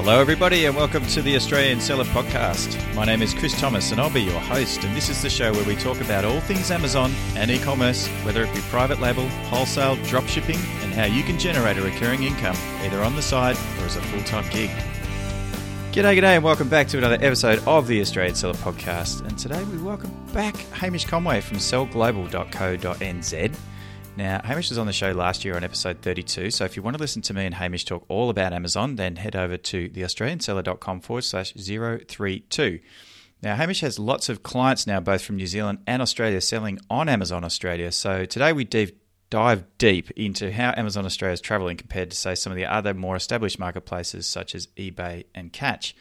Hello, everybody, and welcome to the Australian Seller Podcast. My name is Chris Thomas, and I'll be your host. And this is the show where we talk about all things Amazon and e commerce, whether it be private label, wholesale, drop shipping, and how you can generate a recurring income either on the side or as a full time gig. G'day, g'day, and welcome back to another episode of the Australian Seller Podcast. And today we welcome back Hamish Conway from sellglobal.co.nz. Now, Hamish was on the show last year on episode 32. So if you want to listen to me and Hamish talk all about Amazon, then head over to theaustralianseller.com forward slash 032. Now, Hamish has lots of clients now, both from New Zealand and Australia, selling on Amazon Australia. So today we deep, dive deep into how Amazon Australia is traveling compared to, say, some of the other more established marketplaces such as eBay and Catch.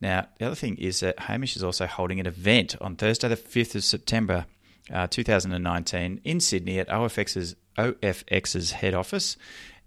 Now, the other thing is that Hamish is also holding an event on Thursday, the 5th of September uh, 2019 in Sydney at OFX's, OFX's head office.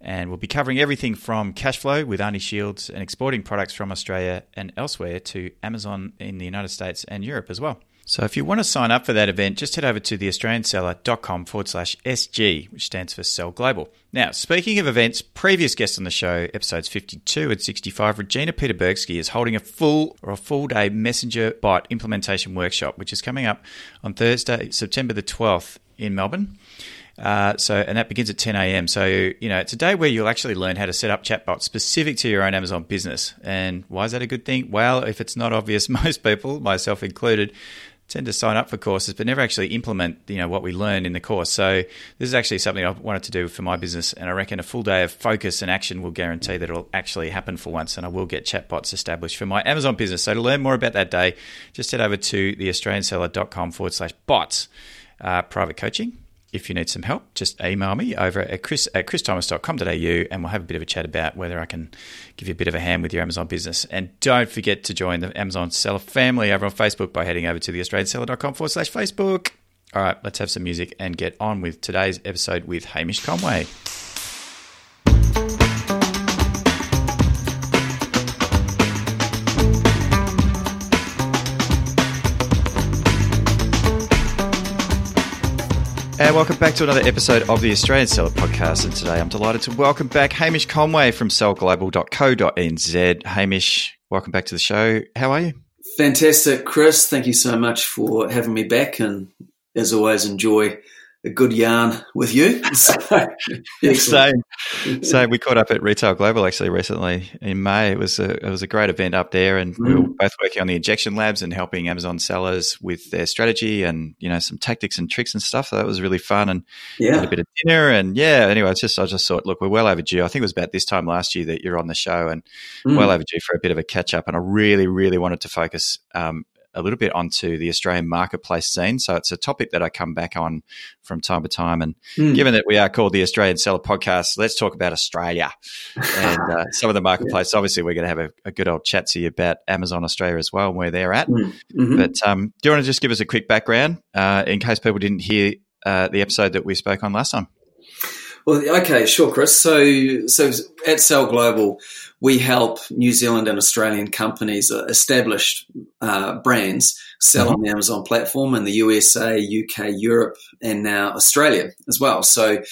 And we'll be covering everything from cash flow with Arnie Shields and exporting products from Australia and elsewhere to Amazon in the United States and Europe as well. So if you want to sign up for that event, just head over to theaustralianseller.com forward slash SG, which stands for Sell Global. Now, speaking of events, previous guest on the show, episodes 52 and 65, Regina Peterbergsky is holding a full or a full day messenger bot implementation workshop, which is coming up on Thursday, September the 12th in Melbourne. Uh, so, and that begins at 10 a.m. So, you know, it's a day where you'll actually learn how to set up chatbots specific to your own Amazon business. And why is that a good thing? Well, if it's not obvious, most people, myself included, tend to sign up for courses but never actually implement you know what we learn in the course. So this is actually something i wanted to do for my business and i reckon a full day of focus and action will guarantee that it'll actually happen for once and i will get chatbots established for my amazon business. So to learn more about that day just head over to theaustralianseller.com forward slash bots. Uh, private coaching if you need some help, just email me over at chris at christhomas.com.au and we'll have a bit of a chat about whether I can give you a bit of a hand with your Amazon business. And don't forget to join the Amazon seller family over on Facebook by heading over to the australianseller.com forward slash Facebook. All right, let's have some music and get on with today's episode with Hamish Conway. And welcome back to another episode of the Australian Seller Podcast. And today I'm delighted to welcome back Hamish Conway from sellglobal.co.nz. Hamish, welcome back to the show. How are you? Fantastic, Chris. Thank you so much for having me back. And as always, enjoy a good yarn with you. So, same, same. We caught up at Retail Global actually recently in May. It was a it was a great event up there, and mm. we were mm. both working on the injection labs and helping Amazon sellers with their strategy and you know some tactics and tricks and stuff. So that was really fun, and yeah, had a bit of dinner, and yeah. Anyway, it's just I just thought, look, we're well overdue. I think it was about this time last year that you're on the show, and mm. well overdue for a bit of a catch up. And I really, really wanted to focus um, a little bit onto the Australian marketplace scene. So it's a topic that I come back on from time to time. And mm. given that we are called the Australian Seller Podcast, let's talk about Australia and uh, some of the marketplace. yeah. Obviously, we're going to have a, a, good old chat to you about Amazon Australia as well and where they're at. Mm. Mm-hmm. But um, do you want to just give us a quick background uh, in case people didn't hear uh, the episode that we spoke on last time? Well, okay, sure, Chris. So, so at Sell Global, we help New Zealand and Australian companies, uh, established uh, brands, sell mm-hmm. on the Amazon platform in the USA, UK, Europe, and now Australia as well. So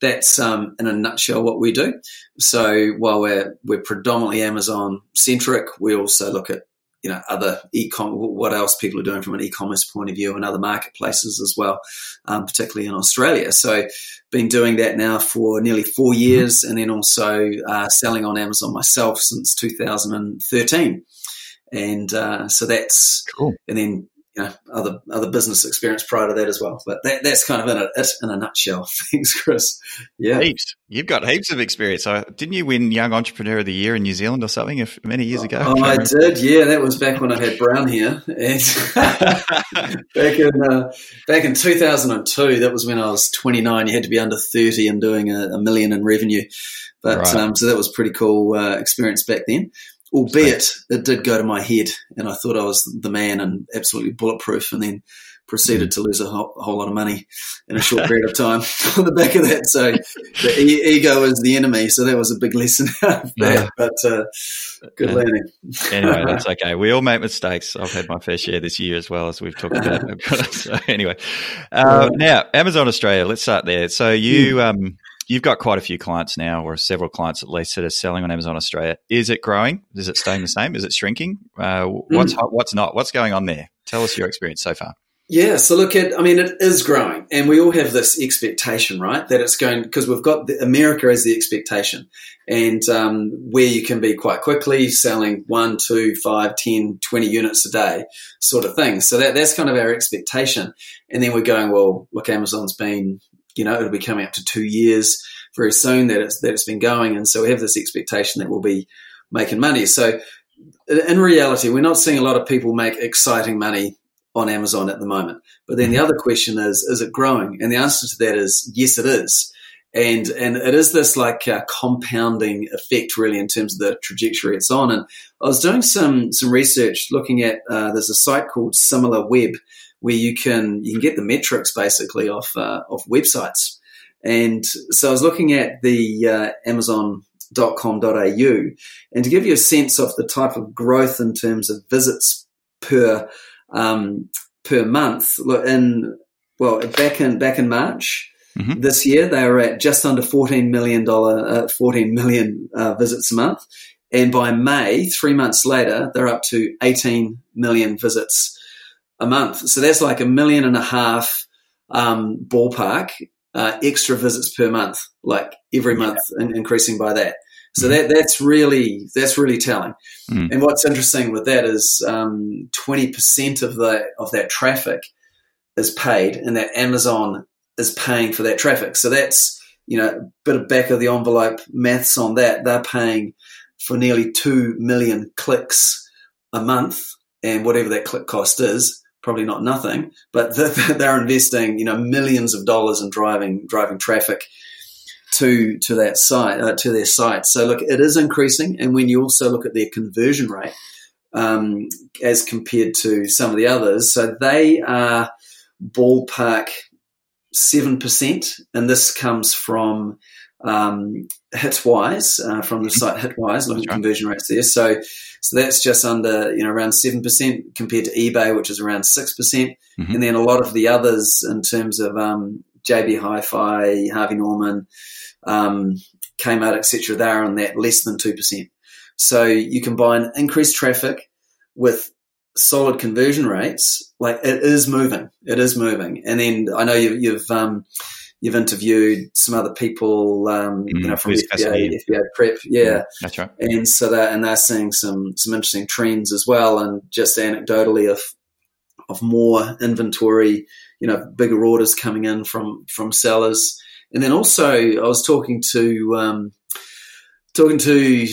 that's um, in a nutshell what we do. So while we're we're predominantly Amazon centric, we also look at you know other e-com what else people are doing from an e-commerce point of view and other marketplaces as well um, particularly in australia. So been doing that now for nearly four years and then also uh, selling on amazon myself since 2013 and uh, so that's cool. and then you know, other other business experience prior to that as well. But that, that's kind of in a in a nutshell. Thanks, Chris. Yeah, heaps. You've got heaps of experience. So, didn't you win Young Entrepreneur of the Year in New Zealand or something if, many years ago? Oh, I did. Yeah, that was back when I had brown hair. And back in uh, back in two thousand and two. That was when I was twenty nine. You had to be under thirty and doing a, a million in revenue. But right. um, so that was pretty cool uh, experience back then albeit it did go to my head and I thought I was the man and absolutely bulletproof and then proceeded mm. to lose a whole, a whole, lot of money in a short period of time on the back of that. So the e- ego is the enemy. So that was a big lesson out of that, yeah. but uh, good learning. anyway, that's okay. We all make mistakes. I've had my fair share this year as well as we've talked about. so anyway, uh, now Amazon Australia, let's start there. So you, mm. um, You've got quite a few clients now, or several clients at least, that are selling on Amazon Australia. Is it growing? Is it staying the same? Is it shrinking? Uh, what's mm. what's not? What's going on there? Tell us your experience so far. Yeah, so look at, I mean, it is growing, and we all have this expectation, right? That it's going because we've got the, America as the expectation, and um, where you can be quite quickly selling one, two, five, 10, 20 units a day, sort of thing. So that that's kind of our expectation, and then we're going, well, look, Amazon's been, you know, it'll be coming up to two years very soon that it's that it's been going, and so we have this expectation that we'll be making money. So in reality, we're not seeing a lot of people make exciting money on Amazon at the moment. But then the mm-hmm. other question is, is it growing? And the answer to that is yes, it is. And, and it is this like uh, compounding effect really in terms of the trajectory it's on. And I was doing some, some research looking at, uh, there's a site called SimilarWeb where you can, you can get the metrics basically off, uh, off websites. And so I was looking at the uh, Amazon.com.au and to give you a sense of the type of growth in terms of visits per um, per month. Look in well, back in back in March mm-hmm. this year, they were at just under fourteen million dollar, uh, fourteen million uh, visits a month, and by May, three months later, they're up to eighteen million visits a month. So that's like a million and a half um, ballpark uh, extra visits per month, like every month, yeah. in, increasing by that. So mm. that that's really that's really telling. Mm. And what's interesting with that is um, twenty um, percent of the of that traffic is paid, and that Amazon is paying for that traffic. So that's you know a bit of back of the envelope maths on that. They're paying for nearly two million clicks a month, and whatever that click cost is, probably not nothing, but they're investing you know millions of dollars in driving driving traffic to to that site uh, to their site. So look, it is increasing, and when you also look at their conversion rate um, as compared to some of the others, so they are ballpark seven percent, and this comes from um, Hitwise uh, from the site Hitwise, looking at conversion rates there. So so that's just under you know around seven percent compared to eBay, which is around six percent, mm-hmm. and then a lot of the others in terms of um, JB Hi-Fi, Harvey Norman, um, Kmart, etc. They're on that less than two percent. So you combine increased traffic with solid conversion rates, like it is moving. It is moving. And then I know you, you've um, you've interviewed some other people, um, mm, you know, from FBA, FBA Prep, yeah. that's right. And so that and they're seeing some some interesting trends as well, and just anecdotally of of more inventory, you know, bigger orders coming in from from sellers. And then also, I was talking to um, talking to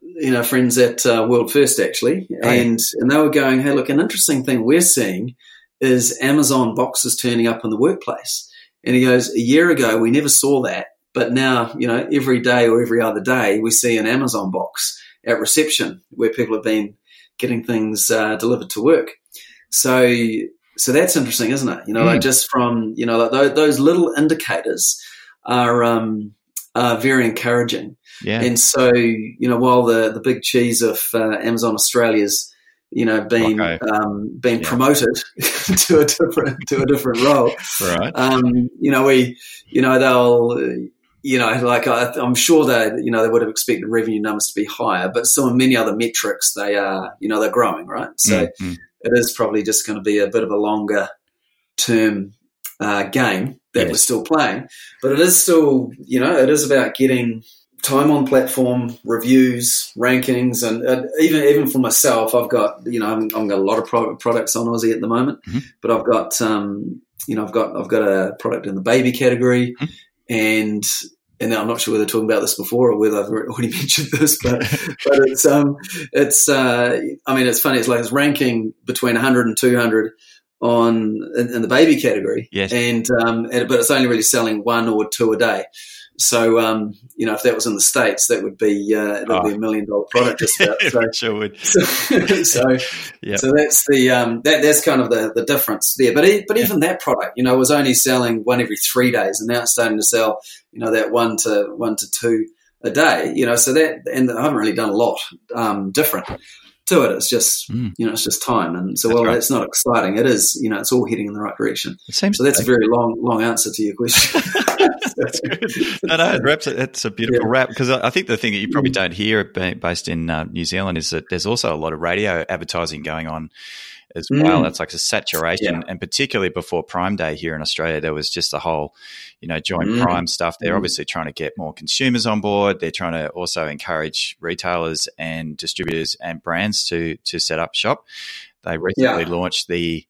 you know friends at uh, World First actually, oh, and and they were going, "Hey, look, an interesting thing we're seeing is Amazon boxes turning up in the workplace." And he goes, "A year ago, we never saw that, but now, you know, every day or every other day, we see an Amazon box at reception where people have been getting things uh, delivered to work." So so that's interesting, isn't it? You know, mm. like just from you know like those, those little indicators are um, are very encouraging. Yeah. And so you know, while the the big cheese of uh, Amazon Australia's you know been okay. um, been yeah. promoted to a different to a different role, right? Um, you know, we you know they'll. You know, like I, am sure that you know they would have expected revenue numbers to be higher, but so many other metrics they are, you know, they're growing, right? So mm-hmm it is probably just going to be a bit of a longer term uh, game that yes. we're still playing. But it is still, you know, it is about getting time on platform, reviews, rankings, and uh, even even for myself, I've got you know I've, I've got a lot of pro- products on Aussie at the moment, mm-hmm. but I've got um, you know I've got I've got a product in the baby category, mm-hmm. and and I'm not sure whether talking about this before or whether I've already mentioned this, but but it's um it's uh I mean it's funny it's like it's ranking between 100 and 200 on in, in the baby category, yes, and um and, but it's only really selling one or two a day. So, um, you know, if that was in the states, that would be uh, that would oh. be a million dollar product just about. So, sure would. So, so, yep. so that's the um, that that's kind of the, the difference there. But but even that product, you know, was only selling one every three days, and now it's starting to sell, you know, that one to one to two a day. You know, so that and I haven't really done a lot um, different to it. It's just mm. you know it's just time. And so that's well, right. it's not exciting. It is you know it's all heading in the right direction. It seems so. That's a very long long answer to your question. that's good. No, no, it wraps it. It's a beautiful yeah. wrap because I think the thing that you probably mm. don't hear based in uh, New Zealand is that there's also a lot of radio advertising going on as mm. well. That's like a saturation, yeah. and particularly before Prime Day here in Australia, there was just a whole, you know, joint mm. Prime stuff. They're mm. obviously trying to get more consumers on board. They're trying to also encourage retailers and distributors and brands to to set up shop. They recently yeah. launched the.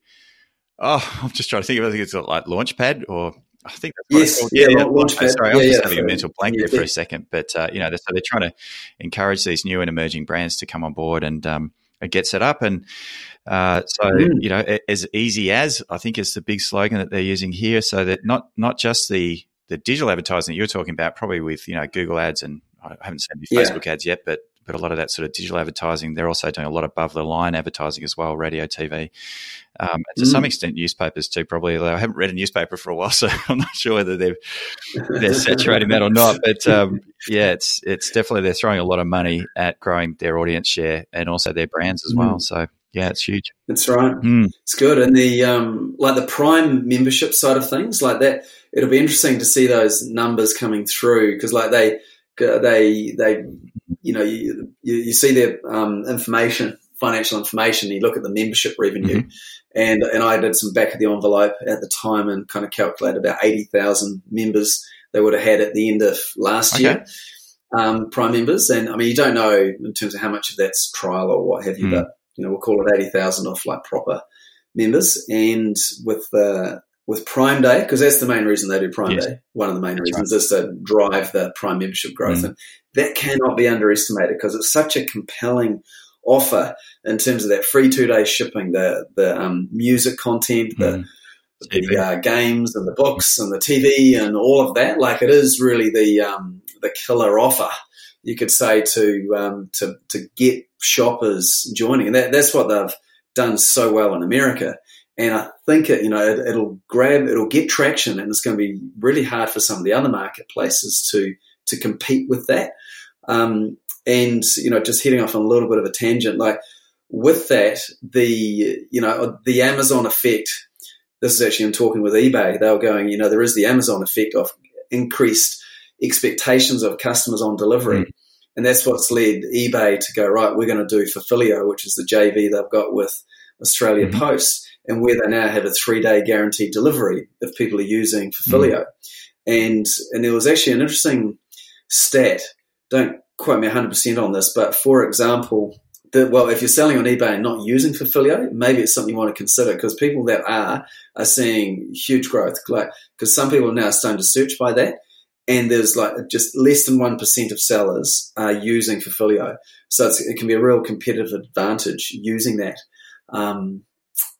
Oh, I'm just trying to think of. I think it's like Launchpad or I think that's what yes. Yeah, yeah, Launchpad. Sorry, I was just having a mental blank there for a second. But uh, you know, so they're trying to encourage these new and emerging brands to come on board and um, get set up. And uh, so, mm. you know, as easy as I think is the big slogan that they're using here. So that not not just the the digital advertising that you're talking about, probably with you know Google ads and I haven't seen any yeah. Facebook ads yet, but but a lot of that sort of digital advertising. They're also doing a lot above the line advertising as well, radio, TV, um, to mm. some extent newspapers too. Probably, I haven't read a newspaper for a while, so I'm not sure whether they're they're saturating that or not. But um, yeah, it's it's definitely they're throwing a lot of money at growing their audience share and also their brands as mm. well. So yeah, it's huge. That's right. Mm. It's good. And the um, like the Prime membership side of things, like that, it'll be interesting to see those numbers coming through because like they they they you know you you, you see their um, information, financial information. You look at the membership revenue, mm-hmm. and and I did some back of the envelope at the time and kind of calculated about eighty thousand members they would have had at the end of last okay. year. Um, Prime members, and I mean you don't know in terms of how much of that's trial or what have you, mm. but you know, we'll call it 80,000 off like proper members. And with the, with Prime Day, because that's the main reason they do Prime yes. Day. One of the main that's reasons right. is to drive the Prime membership growth. Mm. And that cannot be underestimated because it's such a compelling offer in terms of that free two day shipping, the, the um, music content, the, mm. the uh, games and the books and the TV and all of that. Like it is really the, um, the killer offer you could say to um, to to get shoppers joining, and that, that's what they've done so well in America. And I think it, you know, it, will grab, it'll get traction, and it's going to be really hard for some of the other marketplaces to to compete with that. Um, and you know, just heading off on a little bit of a tangent, like with that, the you know the Amazon effect. This is actually I'm talking with eBay. They were going, you know, there is the Amazon effect of increased expectations of customers on delivery. Mm. And that's what's led eBay to go, right, we're going to do Fulfilio, which is the JV they've got with Australia mm-hmm. Post, and where they now have a three day guaranteed delivery if people are using Fulfilio. Mm. And, and there was actually an interesting stat. Don't quote me 100% on this, but for example, that, well, if you're selling on eBay and not using Fulfilio, maybe it's something you want to consider because people that are are seeing huge growth. Like, because some people are now starting to search by that, and there's like just less than 1% of sellers are using Fulfilio. So it can be a real competitive advantage using that um,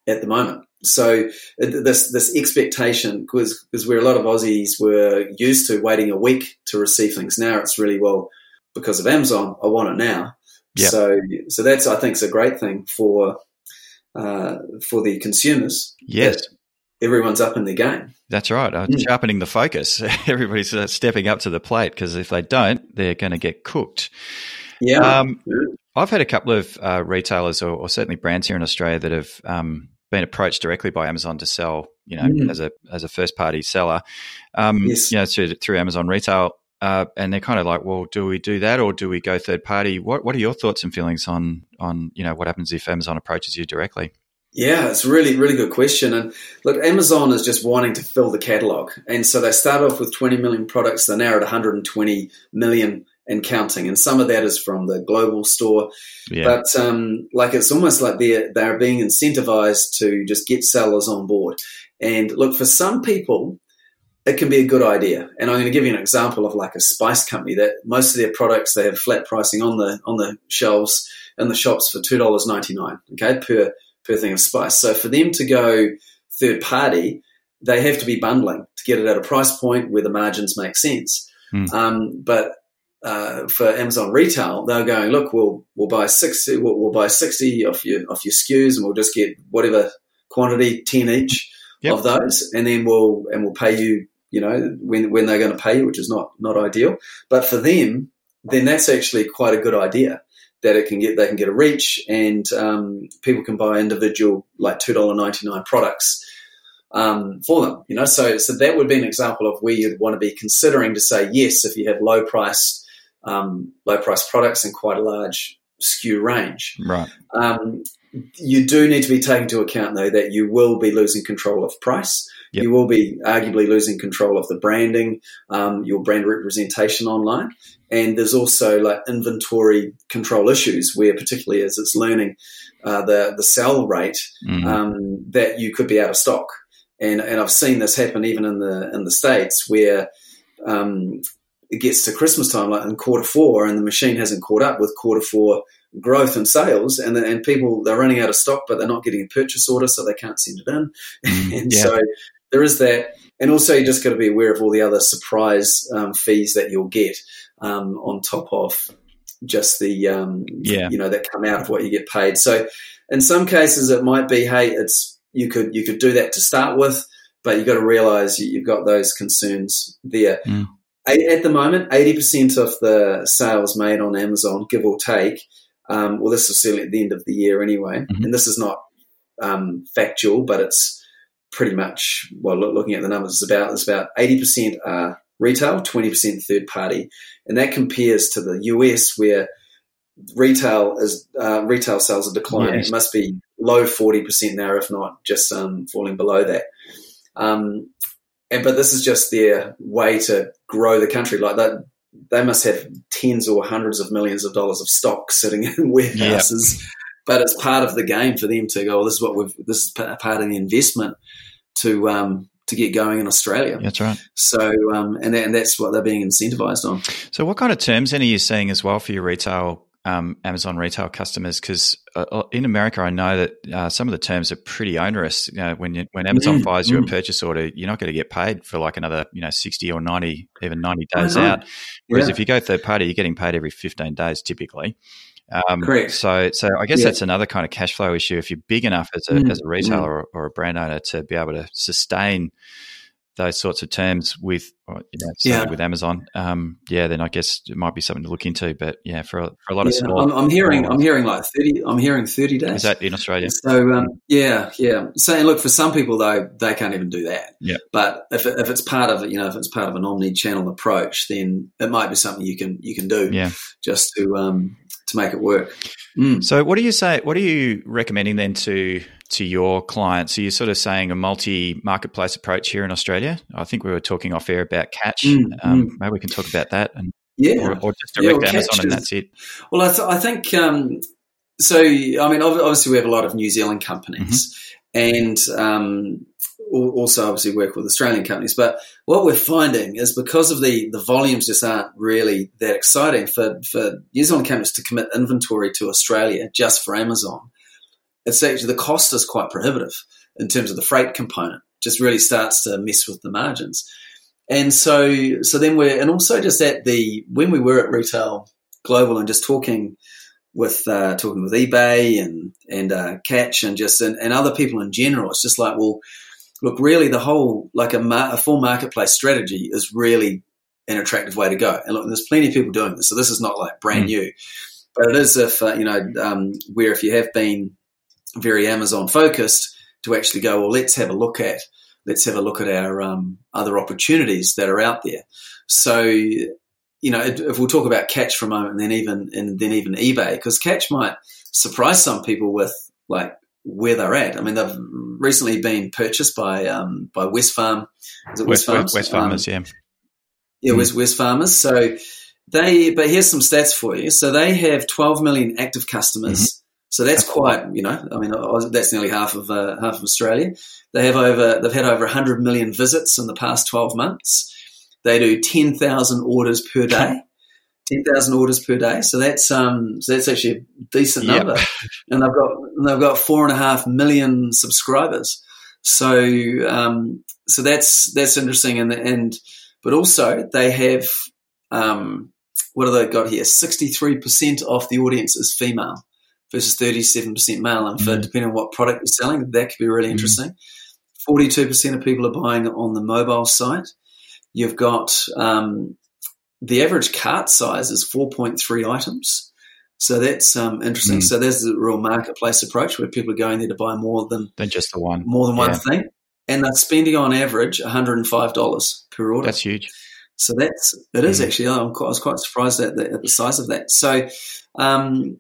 at the moment. So this this expectation, because because where a lot of Aussies were used to waiting a week to receive things, now it's really well because of Amazon. I want it now. Yep. So so that's I think is a great thing for uh, for the consumers. Yes, everyone's up in the game. That's right. Uh, mm. Sharpening the focus. Everybody's uh, stepping up to the plate because if they don't, they're going to get cooked. Yeah. Um, I've had a couple of uh, retailers or, or, certainly brands here in Australia that have um, been approached directly by Amazon to sell, you know, mm. as a as a first party seller, um, yes. you know, through, through Amazon retail. Uh, and they're kind of like, well, do we do that or do we go third party? What What are your thoughts and feelings on on you know what happens if Amazon approaches you directly? Yeah, it's a really, really good question. And look, Amazon is just wanting to fill the catalog. And so they start off with 20 million products. They're now at 120 million and counting. And some of that is from the global store. Yeah. But um, like it's almost like they're, they're being incentivized to just get sellers on board. And look, for some people, it can be a good idea. And I'm going to give you an example of like a spice company that most of their products, they have flat pricing on the, on the shelves in the shops for $2.99, okay, per per thing of spice. So for them to go third party, they have to be bundling to get it at a price point where the margins make sense. Mm. Um, but uh, for Amazon retail, they're going, look, we'll we'll buy sixty, we'll, we'll, buy sixty off your off your SKUs, and we'll just get whatever quantity, ten each yep. of those, and then we'll and we'll pay you, you know, when when they're going to pay you, which is not not ideal. But for them, then that's actually quite a good idea that it can get they can get a reach, and um, people can buy individual like two dollar ninety nine products um, for them. You know, so so that would be an example of where you'd want to be considering to say yes if you have low price um, low price products and quite a large SKU range. Right. Um, you do need to be taking into account though that you will be losing control of price. Yep. You will be arguably losing control of the branding, um, your brand representation online, and there's also like inventory control issues where, particularly as it's learning uh, the the sell rate, mm-hmm. um, that you could be out of stock. And and I've seen this happen even in the in the states where um, it gets to Christmas time, like in quarter four, and the machine hasn't caught up with quarter four growth and sales, and and people they're running out of stock, but they're not getting a purchase order, so they can't send it in, mm, and yeah. so there is that. And also, you just got to be aware of all the other surprise um, fees that you'll get um, on top of just the um, yeah. you know that come out of what you get paid. So in some cases, it might be, hey, it's you could you could do that to start with, but you've got to realize you've got those concerns there. Mm. At the moment, 80% of the sales made on Amazon, give or take, um, well, this is certainly at the end of the year anyway, mm-hmm. and this is not um, factual, but it's pretty much, well, looking at the numbers, it's about, it's about 80% are retail, 20% third party. And that compares to the US where retail is, uh, retail sales are declining. Yes. It must be low 40% now, if not just um, falling below that. Um, and but this is just their way to grow the country. Like that, they must have tens or hundreds of millions of dollars of stock sitting in warehouses. Yep. But it's part of the game for them to go. Well, this is what we've. This is part of the investment to um, to get going in Australia. That's right. So, um, and that, and that's what they're being incentivized on. So, what kind of terms then are you seeing as well for your retail um, Amazon retail customers because uh, uh, in America, I know that uh, some of the terms are pretty onerous. You know, when you, when Amazon mm, fires mm. you a mm. purchase order, you're not going to get paid for like another you know sixty or ninety, even ninety days out. Whereas yeah. if you go third party, you're getting paid every fifteen days typically. Um, Correct. So, so I guess yeah. that's another kind of cash flow issue. If you're big enough as a, mm, as a retailer mm. or, or, a brand owner to be able to sustain those sorts of terms with you know, yeah. with Amazon, um, yeah, then I guess it might be something to look into. But yeah, for a, for a lot yeah, of small, I'm, I'm hearing I'm hearing like thirty. I'm hearing thirty days. Is that in Australia? So um, yeah, yeah. So look, for some people though, they can't even do that. Yeah. But if, if it's part of you know, if it's part of an omni-channel approach, then it might be something you can you can do. Yeah. Just to um, to make it work. Mm. So, what do you say? What are you recommending then to to your clients? Are you sort of saying a multi marketplace approach here in Australia? I think we were talking off air about Catch. Mm, um, mm. Maybe we can talk about that and yeah, or, or just direct yeah, Amazon and that's it. Well, I, th- I think um, so. I mean, obviously, we have a lot of New Zealand companies, mm-hmm. and um, also obviously work with Australian companies. But what we're finding is because of the the volumes just aren't really that exciting for for New Zealand companies to commit inventory to Australia just for Amazon it's actually the cost is quite prohibitive in terms of the freight component. Just really starts to mess with the margins. And so, so then we're, and also just at the, when we were at Retail Global and just talking with, uh, talking with eBay and, and, uh, Catch and just, and, and other people in general, it's just like, well, look, really the whole, like a, mar- a full marketplace strategy is really an attractive way to go. And look, there's plenty of people doing this. So this is not like brand mm. new, but it is if, uh, you know, um, where if you have been very Amazon focused to actually go, well, let's have a look at let's have a look at our um, other opportunities that are out there. So, you know, if we'll talk about Catch for a moment, and then even and then even eBay, because Catch might surprise some people with like where they're at. I mean, they've recently been purchased by um, by Wesfarm. Is it West, West, Wesfarmers? Um, yeah, yeah, mm. Wesfarmers. So they, but here's some stats for you. So they have 12 million active customers. Mm-hmm. So that's quite, you know, I mean, that's nearly half of uh, half of Australia. They have over, they've had over 100 million visits in the past 12 months. They do 10,000 orders per day. 10,000 orders per day. So that's, um, so that's actually a decent number. And they've got, and they've got four and a half million subscribers. So, um, so that's, that's interesting. And, and, but also they have, um, what have they got here? 63% of the audience is female versus 37% male. And for mm. depending on what product you're selling, that could be really mm. interesting. 42% of people are buying on the mobile site. You've got um, the average cart size is 4.3 items. So that's um, interesting. Mm. So there's a real marketplace approach where people are going there to buy more than Than just the one. more than one thing, and they're spending on average one hundred and five dollars per order. That's huge. So that's it is Mm. actually. I'm quite, I was quite surprised at the, at the size of that. So um,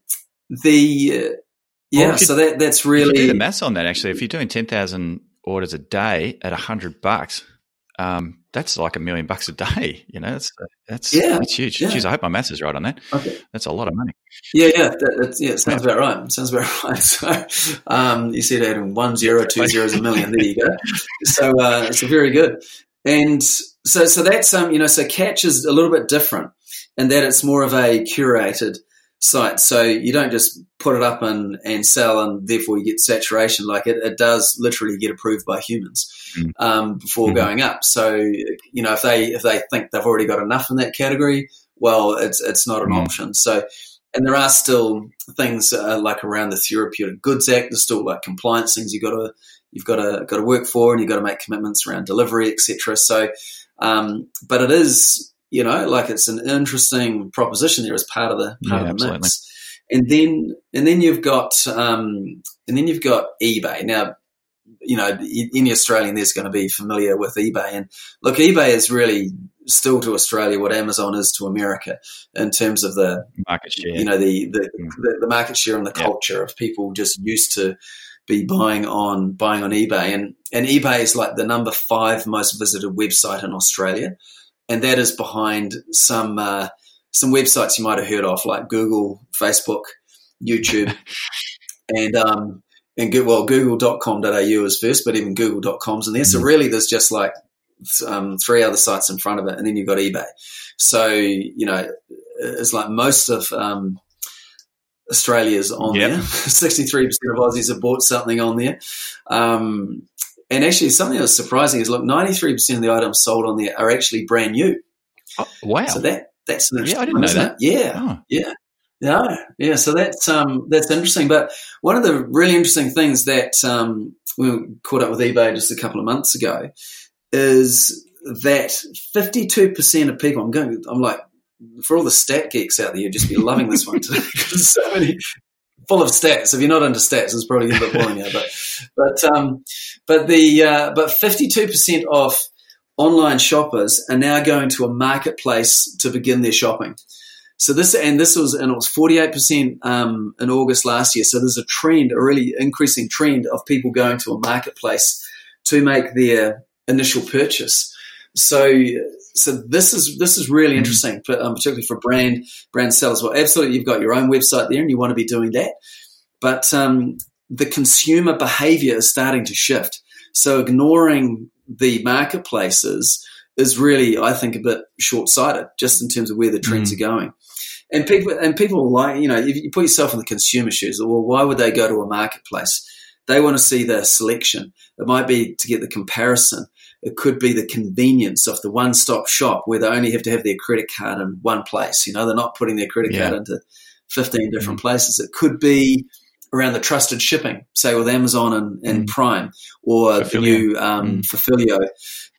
the uh, yeah, Well, so that that's you do the maths on that, actually, if you're doing 10,000 orders a day at 100 bucks, um, that's like a million bucks a day. You know, that's, that's, Yeah, that's huge. yeah. Jeez, I hope my maths is right on that. okay. That's a lot of money. Yeah, yeah, that, that's, yeah. It sounds about right. Sounds about right. So um, you see that in one zero, two zeros a million. There you go. So uh, so very good. And so so that's um you know so Catch is a little bit different in that it's more of a curated site. So you don't just put it up and, and sell and therefore you get saturation. Like it, it does literally get approved by humans Mm. um, before Mhm. going up. So you know if they if they think they've already got enough in that category, well it's it's not an Mm. option. So and there are still things uh, like around the Therapeutic Goods Act. There's still like compliance things you got to you've got to got to work for, and you've got to make commitments around delivery, etc. So, um, but it is you know like it's an interesting proposition there as part of the part Yeah, of the absolutely. mix. And then and then you've got um, and then you've got eBay now. You know, any Australian there's going to be familiar with eBay, and look, eBay is really still to Australia what Amazon is to America in terms of the Market share. you know the the, Mm. the the market share and the Yeah. culture of people just used to be buying on buying on eBay and and eBay is like the number five most visited website in Australia and that is behind some uh, some websites you might have heard of like Google Facebook YouTube and um and go- well google.com.au is first but even google.com's in there so Mhm. really there's just like um, three other sites in front of it and then you've got eBay so you know it's like most of um, Australia's on Yep. there. 63% of Aussies have bought something on there. Um, and actually, something that was surprising is look, 93% of the items sold on there are actually brand new. Oh, wow. So that that's an Yeah, I didn't know that. it? Yeah. Oh, Yeah. Yeah, yeah. So that's um, that's interesting. But one of the really interesting things that um, we caught up with eBay just a couple of months ago is that fifty-two percent of people. I'm going. I'm like, for all the stat geeks out there, you'd just be loving this one today because so many full of stats. If you're not into stats, it's probably a bit boring now. But but um, but the uh, but fifty-two percent of online shoppers are now going to a marketplace to begin their shopping. So this and this was and it was forty eight percent um, in August last year. So there's a trend, a really increasing trend of people going to a marketplace to make their initial purchase. So so this is this is really Mhm. interesting, but um, particularly for brand brand sellers. Well, absolutely, you've got your own website there, and you want to be doing that. But um, the consumer behavior is starting to shift. So ignoring the marketplaces is really, I think, a bit short sighted, just in terms of where the trends are going. And people and people like you know, if you put yourself in the consumer shoes, well, why would they go to a marketplace? They want to see the selection. It might be to get the comparison. It could be the convenience of the one-stop shop where they only have to have their credit card in one place. You know, they're not putting their credit Yeah. card into 15 different places. It could be around the trusted shipping, say with Amazon and, and Mm. Prime or the new um, Mm. Fulfilio.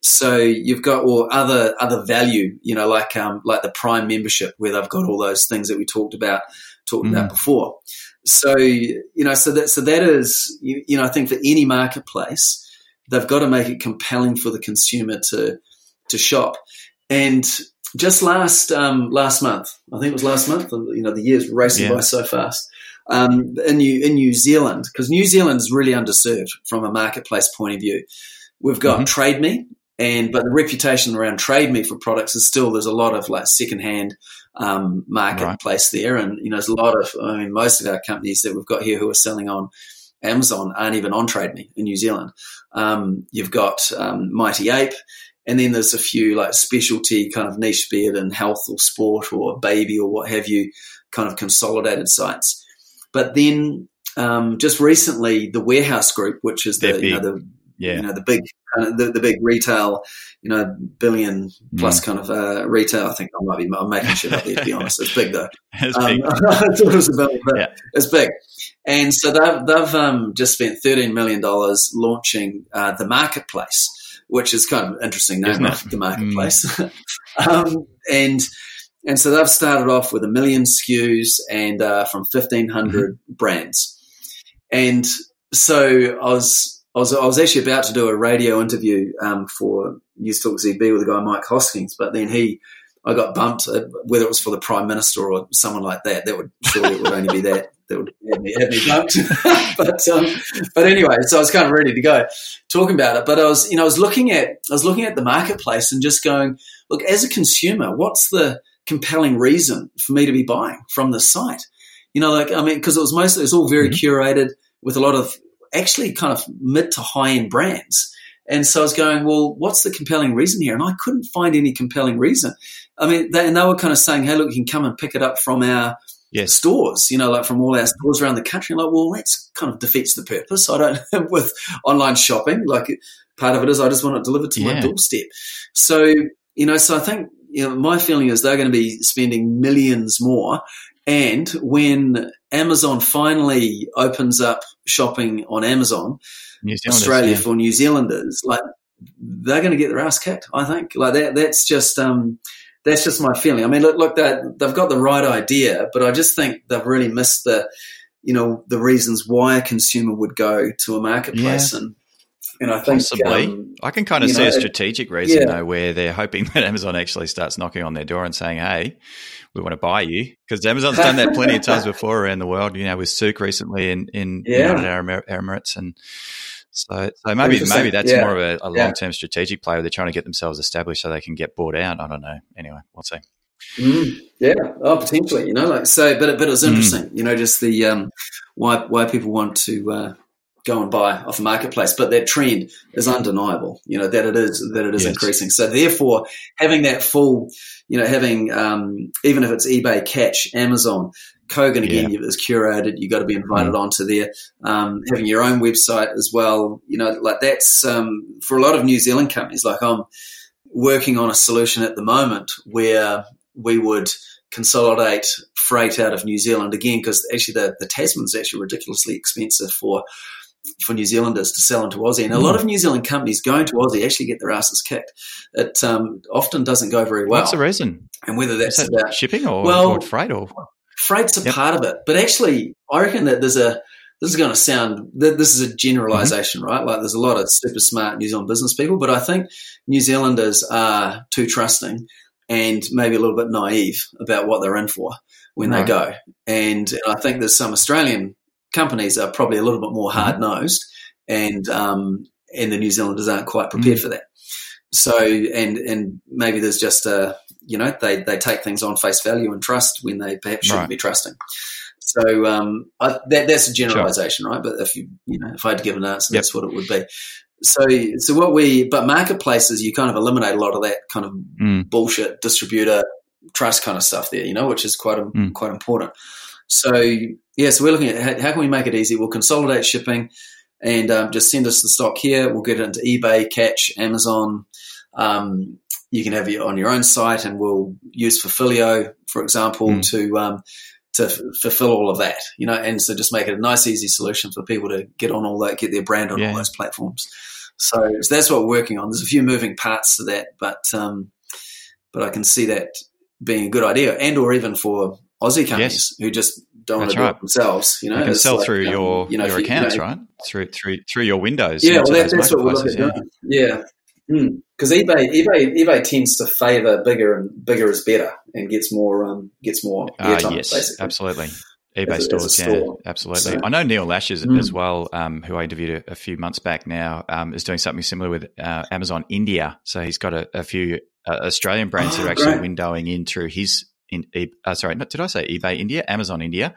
So you've got or other other value, you know, like um, like the Prime membership where they've got all those things that we talked about talked Mm. about before. So you know, so that so that is you, you know, I think for any marketplace, they've got to make it compelling for the consumer to to shop. And just last um, last month, I think it was last month. You know, the year's racing Yeah. by so fast. Um, in New in New Zealand, because New Zealand is really underserved from a marketplace point of view. We've got Mhm. Trade Me, and but the reputation around Trade Me for products is still there's a lot of like secondhand um, marketplace there, and you know there's a lot of I mean most of our companies that we've got here who are selling on Amazon aren't even on Trade Me in New Zealand. Um, you've got um, Mighty Ape, and then there's a few like specialty kind of niche beard and health or sport or baby or what have you, kind of consolidated sites. But then um, just recently, the Warehouse Group, which is the you know, the Yeah. you know the big kind of the, the big retail, you know, billion plus Mm. kind of uh, retail. I think I might be I'm making shit up there to be honest. It's big though. It's Um, big. It was a billion, Yeah. it's big. And so they've, they've um, just spent $13 million launching uh, the marketplace, which is kind of an interesting name, the marketplace. um, and And so they've started off with a million SKUs and uh, from 1,500 mm-hmm. brands. And so I was, I was, I was actually about to do a radio interview um, for News Talk ZB with the guy Mike Hosking, but then he, I got bumped, uh, whether it was for the Prime Minister or someone like that. That would surely it would only be that that would have me, have me bumped. but um, but anyway, so I was kind of ready to go talking about it. But I was you know I was looking at I was looking at the marketplace and just going, look, as a consumer, what's the compelling reason for me to be buying from this site? You know, like I mean, because it was mostly it was all very mm-hmm. curated with a lot of actually kind of mid to high end brands. And so I was going, well, what's the compelling reason here? And I couldn't find any compelling reason. I mean, they, and they were kind of saying, hey, look, you can come and pick it up from our yes. stores, you know, like from all our stores around the country. like, well, that's kind of defeats the purpose. I don't, with online shopping, like part of it is I just want it delivered to yeah. my doorstep. So, you know, so I think, you know, my feeling is they're going to be spending millions more. And when Amazon finally opens up shopping on Amazon, Australia yeah. for New Zealanders, like they're going to get their ass kicked. I think like that. That's just um, that's just my feeling. I mean, look, look, that they've got the right idea, but I just think they've really missed the, you know, the reasons why a consumer would go to a marketplace yeah. and. And I think possibly, um, I can kind of see know, a strategic reason yeah. though, where they're hoping that Amazon actually starts knocking on their door and saying, "Hey, we want to buy you," because Amazon's done that plenty of times before around the world. You know, with Souq recently in in yeah. United Arab Emirates, and so, so maybe maybe that's yeah. more of a, a long term strategic play. Where they're trying to get themselves established so they can get bought out. I don't know. Anyway, we'll see. Mm, yeah, oh, potentially. You know, like so, but but it was mm. interesting. Mm. You know, just the um, why why people want to uh, go and buy off a marketplace, but that trend is undeniable. You know that it is that it is yes. increasing. So therefore, having that full, you know, having um, even if it's eBay, Catch, Amazon, Kogan again yeah. is curated. You've got to be invited mm. onto there. Um, having your own website as well. You know, like that's um, for a lot of New Zealand companies. Like I'm working on a solution at the moment where we would consolidate freight out of New Zealand again because actually the, the Tasman's actually ridiculously expensive for for New Zealanders to sell into Aussie. And a lot mm. of New Zealand companies going to Aussie actually get their asses kicked. It um, often doesn't go very well. What's the reason? And whether that's that about shipping or, well, or freight or freight's a yep. part of it, but actually, I reckon that there's a this is going to sound this is a generalization, mm-hmm. right? Like there's a lot of super smart New Zealand business people, but I think New Zealanders are too trusting and maybe a little bit naive about what they're in for when right. they go. And, and, I think there's some Australian companies are probably a little bit more hard nosed, mm-hmm. and um, and the New Zealanders aren't quite prepared mm-hmm. for that. So and and maybe there's just a you know they they take things on face value and trust when they perhaps shouldn't right. be trusting. So um, I, that, that's a generalization, sure. right? But if you you know if I had to give an answer, yep. that's what it would be. So so what we but marketplaces you kind of eliminate a lot of that kind of mm. bullshit distributor trust kind of stuff there, you know, which is quite mm. quite important. So yeah, so we're looking at how, can we make it easy? We'll consolidate shipping and um, just send us the stock here. We'll get it into eBay, Catch, Amazon, um, you can have it on your own site, and we'll use Fulfilio, for example, mm. to um, to f- fulfill all of that. You know, and so just make it a nice, easy solution for people to get on all that, get their brand on yeah. all those platforms. So, so, that's what we're working on. There's a few moving parts to that, but um, but I can see that being a good idea, and or even for Aussie companies yes. who just don't want to do it themselves. You know, you can sell like, through um, your you know, your accounts, you know, right? Through through through your windows. Yeah, well, that, that's what we're looking at. Yeah, because mm. eBay, eBay, eBay tends to favour bigger and bigger is better and gets more um, gets more uh, yes, basically. absolutely. eBay as, stores, as yeah, store. absolutely. So, I know Neil Lashes mm. as well, um, who I interviewed a, a, few months back now, um, is doing something similar with uh, Amazon India. So he's got a, a few uh, Australian brands oh, that are actually great. windowing in through his. In, uh, sorry, did I say eBay India? Amazon India,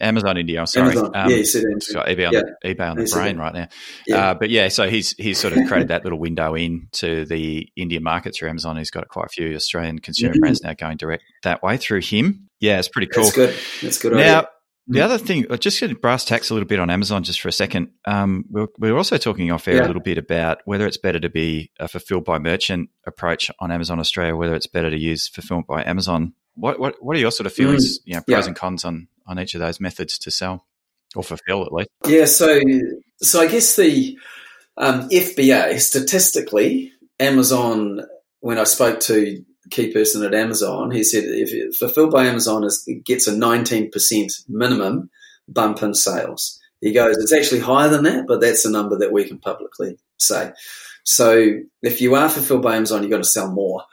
Amazon India. I'm sorry. Amazon. Um, yeah, you said got eBay on, yeah. the, eBay on the brain right now. Yeah. Uh, but yeah, so he's he's sort of created that little window in to the Indian market through Amazon. He's got quite a few Australian consumer mm-hmm. brands now going direct that way through him. Yeah, it's pretty cool. That's good. That's good. Now, idea. the other thing, just to brass tacks a little bit on Amazon just for a second. Um, we're, we're, also talking off air yeah. a little bit about whether it's better to be a fulfilled by merchant approach on Amazon Australia, whether it's better to use fulfillment by Amazon. What what, what are your sort of feelings, mm. you know, pros yeah. and cons on on each of those methods to sell or fulfill at least? Yeah, so so I guess the um, FBA statistically, Amazon. When I spoke to key person at Amazon, he said if fulfilled by Amazon is gets a 19% minimum bump in sales. He goes, it's actually higher than that, but that's a number that we can publicly say. So if you are fulfilled by Amazon, you've got to sell more.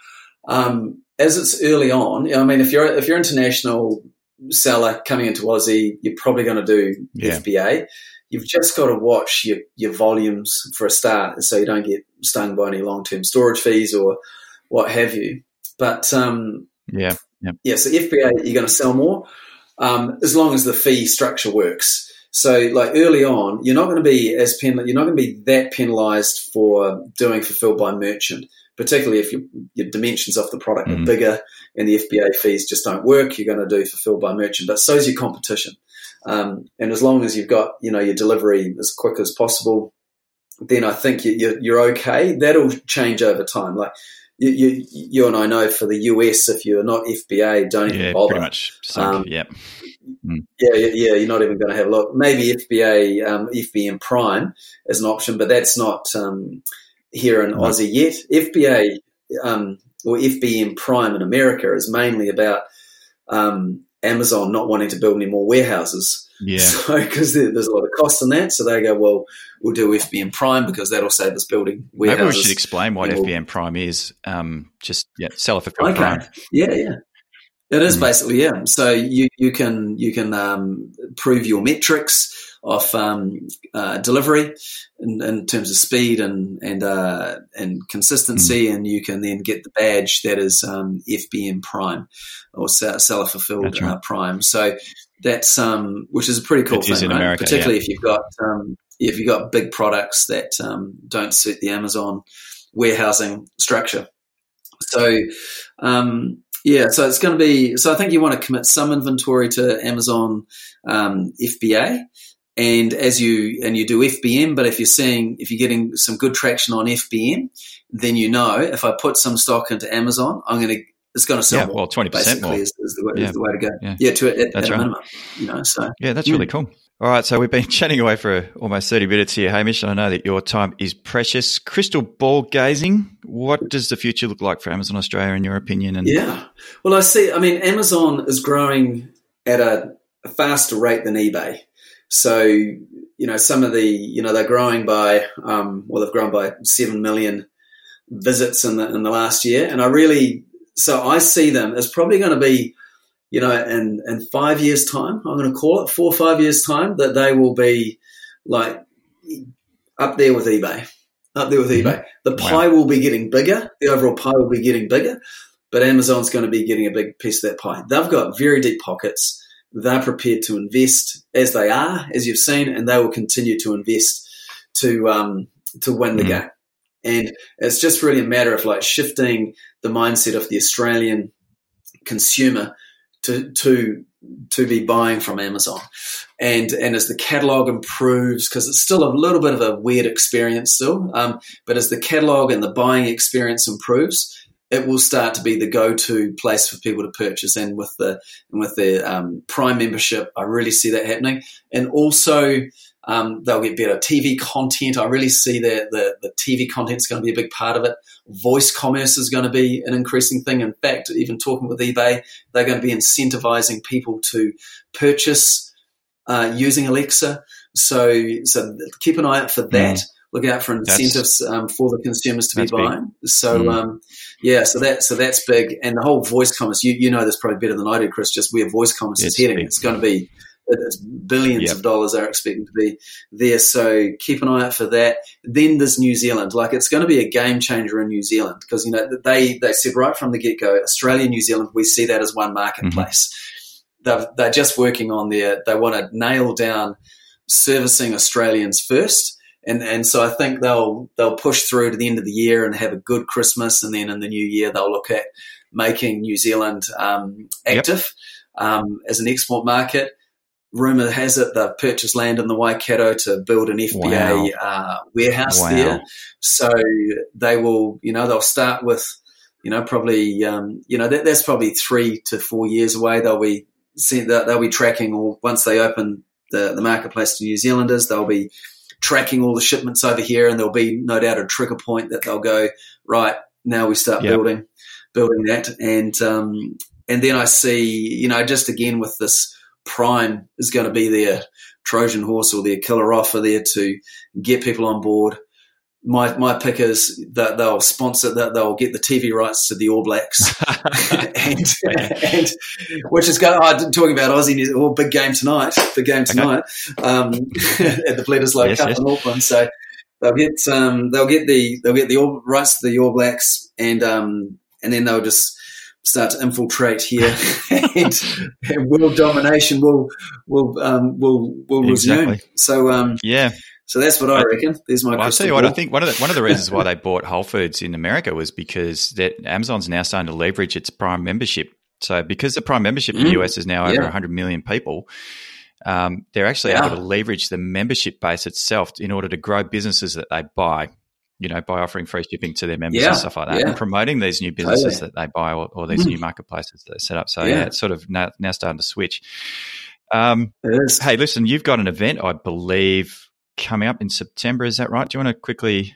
Um, as it's early on, I mean, if you're if you're international seller coming into Aussie, you're probably going to do yeah. FBA. You've just got to watch your, your volumes for a start, so you don't get stung by any long term storage fees or what have you. But um, yeah, yeah, yeah. So FBA, you're going to sell more um, as long as the fee structure works. So, like early on, you're not going to be as pen- you're not going to be that penalised for doing fulfilled by merchant, particularly if your, your dimensions of the product mm. are bigger and the FBA fees just don't work. You're going to do fulfilled by merchant, but so is your competition. Um, and as long as you've got you know your delivery as quick as possible, then I think you, you're okay. That'll change over time. Like you, you, you, and I know for the US, if you're not FBA, don't even yeah, bother. Pretty much. Um, yeah. Mm. Yeah, yeah, you're not even going to have a look. Maybe FBA, um, FBM Prime is an option, but that's not um, here in no. Aussie yet. FBA um, or FBM Prime in America is mainly about um, Amazon not wanting to build any more warehouses. Yeah. So because there's a lot of costs in that, so they go, well, we'll do FBM Prime because that'll save us building warehouses. Maybe we should explain what FBM Prime is. Um, just yeah, seller fulfilled okay. Prime. Yeah, yeah. It is mm. basically yeah. So you you can you can um, prove your metrics of um, uh, delivery in, in, terms of speed and and uh, and consistency, mm. and you can then get the badge that is um, FBM Prime or seller fulfilled right. uh, Prime. So that's um, which is a pretty cool thing, right? America, particularly yeah. if you've got um, if you've got big products that um, don't suit the Amazon warehousing structure. So um, yeah, so it's going to be. So I think you want to commit some inventory to Amazon um, FBA, and as you and you do FBM. But if you're seeing if you're getting some good traction on FBM, then you know if I put some stock into Amazon, I'm going to it's going to sell yeah, more. Well, twenty percent more is, is, the way, yeah. is, the way, to go. Yeah, yeah to at, at a minimum. You know, so yeah, that's really cool. All right, so we've been chatting away for almost 30 minutes here, Hamish, and I know that your time is precious. Crystal ball gazing, what does the future look like for Amazon Australia in your opinion? And Yeah, well, I see, I mean, Amazon is growing at a faster rate than eBay. So, you know, some of the, you know, they're growing by, um, well, they've grown by 7 million visits in the, in the last year. And I really, so I see them as probably going to be you know, in, in five years' time, I'm going to call it four or five years' time, that they will be like up there with eBay, up there with mm-hmm. eBay. The pie wow. will be getting bigger. The overall pie will be getting bigger, but Amazon's going to be getting a big piece of that pie. They've got very deep pockets. They're prepared to invest as they are, as you've seen, and they will continue to invest to um, to win the mm. game. And it's just really a matter of like shifting the mindset of the Australian consumer to to to be buying from Amazon. And and as the catalog improves, because it's still a little bit of a weird experience still, um, but as the catalog and the buying experience improves, it will start to be the go-to place for people to purchase. And with the and with the um, Prime membership, I really see that happening. And also um, they'll get better TV content. I really see that the, the TV content is going to be a big part of it. Voice commerce is going to be an increasing thing. In fact, even talking with eBay, they're going to be incentivizing people to purchase uh, using Alexa. So, so keep an eye out for that. Mm. Look out for incentives um, for the consumers to be buying. Big. So, mm. um, yeah, so that so that's big. And the whole voice commerce, you, you know this probably better than I do, Chris. Just where voice commerce it's is heading, big. it's going to be it's billions yep. of dollars are expecting to be there. So keep an eye out for that. Then there's New Zealand. Like it's going to be a game changer in New Zealand because you know they they said right from the get go, Australia, New Zealand, we see that as one marketplace. Mm-hmm. They're, they're just working on their. They want to nail down servicing Australians first. And, and so I think they'll they'll push through to the end of the year and have a good Christmas, and then in the new year they'll look at making New Zealand um, active yep. um, as an export market rumor has it they've purchased land in the Waikato to build an FBA wow. uh, warehouse wow. there. So they will, you know, they'll start with, you know, probably, um, you know, that, that's probably three to four years away. They'll be they'll be tracking, or once they open the, the marketplace to New Zealanders, they'll be tracking all the shipments over here, and there'll be no doubt a trigger point that they'll go right now. We start yep. building building that, and um, and then I see, you know, just again with this Prime is going to be their Trojan horse or their killer offer there to get people on board. My my pick is that they'll sponsor that they'll get the TV rights to the All Blacks, and, and which is going. Oh, talking about Aussie, well, big game tonight, big game tonight okay. um, at the Bledisloe yes, Cup yes. in Auckland. So they'll get um, they'll get the they'll get the all, rights to the All Blacks, and um, and then they'll just start to infiltrate here, and, and, world domination will will um, will will exactly. resume. So um, yeah. So that's what I reckon. There's my. Well, I'll tell you what. I think one of the one of the reasons why they bought Whole Foods in America was because that Amazon's now starting to leverage its Prime membership. So because the Prime membership mm. in the mm. US is now over yeah. 100 million people, um, they're actually yeah. able to leverage the membership base itself in order to grow businesses that they buy you know, by offering free shipping to their members yeah, and stuff like that, and promoting these new businesses totally. that they buy or, or these mm. new marketplaces that they set up. So yeah. yeah, it's sort of now, now starting to switch. Um, hey, listen, you've got an event, I believe, coming up in September. Is that right? Do you want to quickly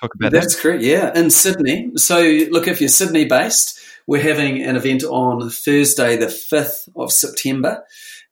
talk about That's that? That's correct. Yeah, in Sydney. So, look, if you're Sydney based, we're having an event on Thursday, the fifth of September,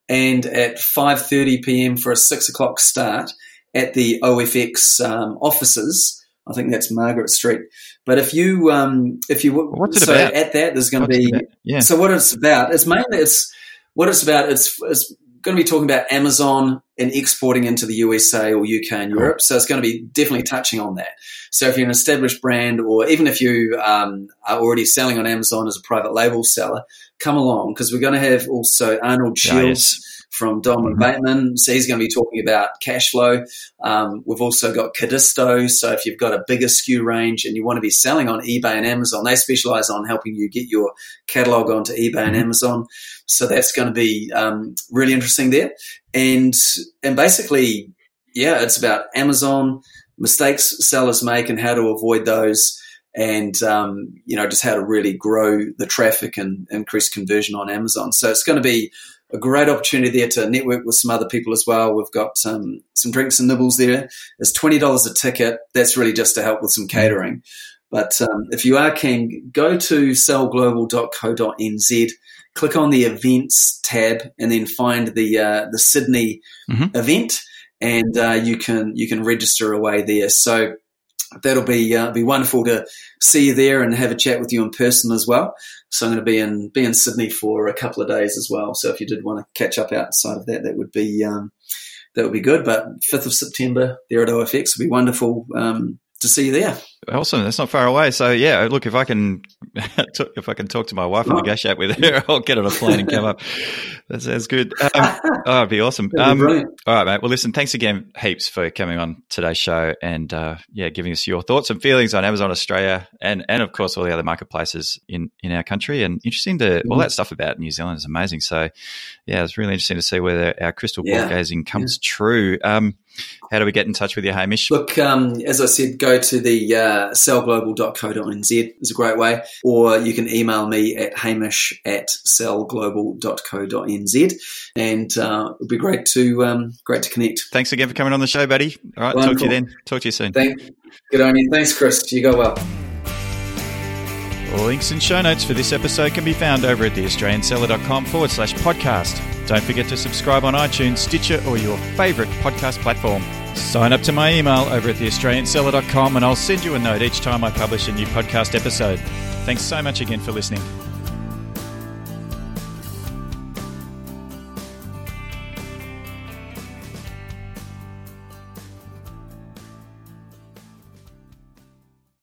and at five thirty PM for a six o'clock start at the OFX um, offices I think that's Margaret Street. But if you, um, if you, what's it so about? at that, there's going to be, yeah. so what it's about, it's mainly, it's, what it's about, it's, it's going to be talking about Amazon and exporting into the USA or UK and Europe. Cool. So it's going to be definitely touching on that. So if you're an established brand, or even if you um, are already selling on Amazon as a private label seller, come along because we're going to have also Arnold Shields. yes from Don mm-hmm. Bateman. So he's going to be talking about cash flow. Um, we've also got Codisto. So if you've got a bigger SKU range and you want to be selling on eBay and Amazon, they specialize on helping you get your catalog onto eBay mm-hmm. and Amazon. So that's going to be um, really interesting there. And and basically, yeah, it's about Amazon mistakes sellers make and how to avoid those and um, you know just how to really grow the traffic and increase conversion on Amazon. So it's going to be a great opportunity there to network with some other people as well. We've got um, some drinks and nibbles there. It's twenty dollars a ticket. That's really just to help with some catering. But um, if you are keen, go to sellglobal.co.nz, click on the events tab, and then find the uh, the Sydney mm-hmm. event, and uh, you can you can register away there. So that'll be uh, be wonderful to see you there and have a chat with you in person as well. So I'm going to be in be in Sydney for a couple of days as well. So if you did want to catch up outside of that, that would be um, that would be good. But 5th of September there at OFX would be wonderful um, to see you there. Awesome. That's not far away. So yeah, look, if I can, if I can talk to my wife and negotiate with her, I'll get on a plane and come up. That sounds good. Um, oh, it'd be awesome. Um, all right, mate. Well, listen, thanks again heaps for coming on today's show and, uh, yeah, giving us your thoughts and feelings on Amazon Australia and, and of course all the other marketplaces in, in our country and interesting to mm-hmm. all that stuff about New Zealand is amazing. So yeah, it's really interesting to see whether our crystal ball yeah. gazing comes yeah. true. Um, how do we get in touch with you, Hamish? Look, um, as I said, go to the uh, sellglobal.co.nz is a great way, or you can email me at hamish at sellglobal.co.nz, and uh, it'd be great to um, great to connect. Thanks again for coming on the show, buddy. All right, Wonderful. talk to you then. Talk to you soon. Thank, good on you. Thanks, Chris. You go well. Links and show notes for this episode can be found over at theaustralianseller.com forward slash podcast. Don't forget to subscribe on iTunes, Stitcher, or your favourite podcast platform. Sign up to my email over at theaustralianseller.com and I'll send you a note each time I publish a new podcast episode. Thanks so much again for listening.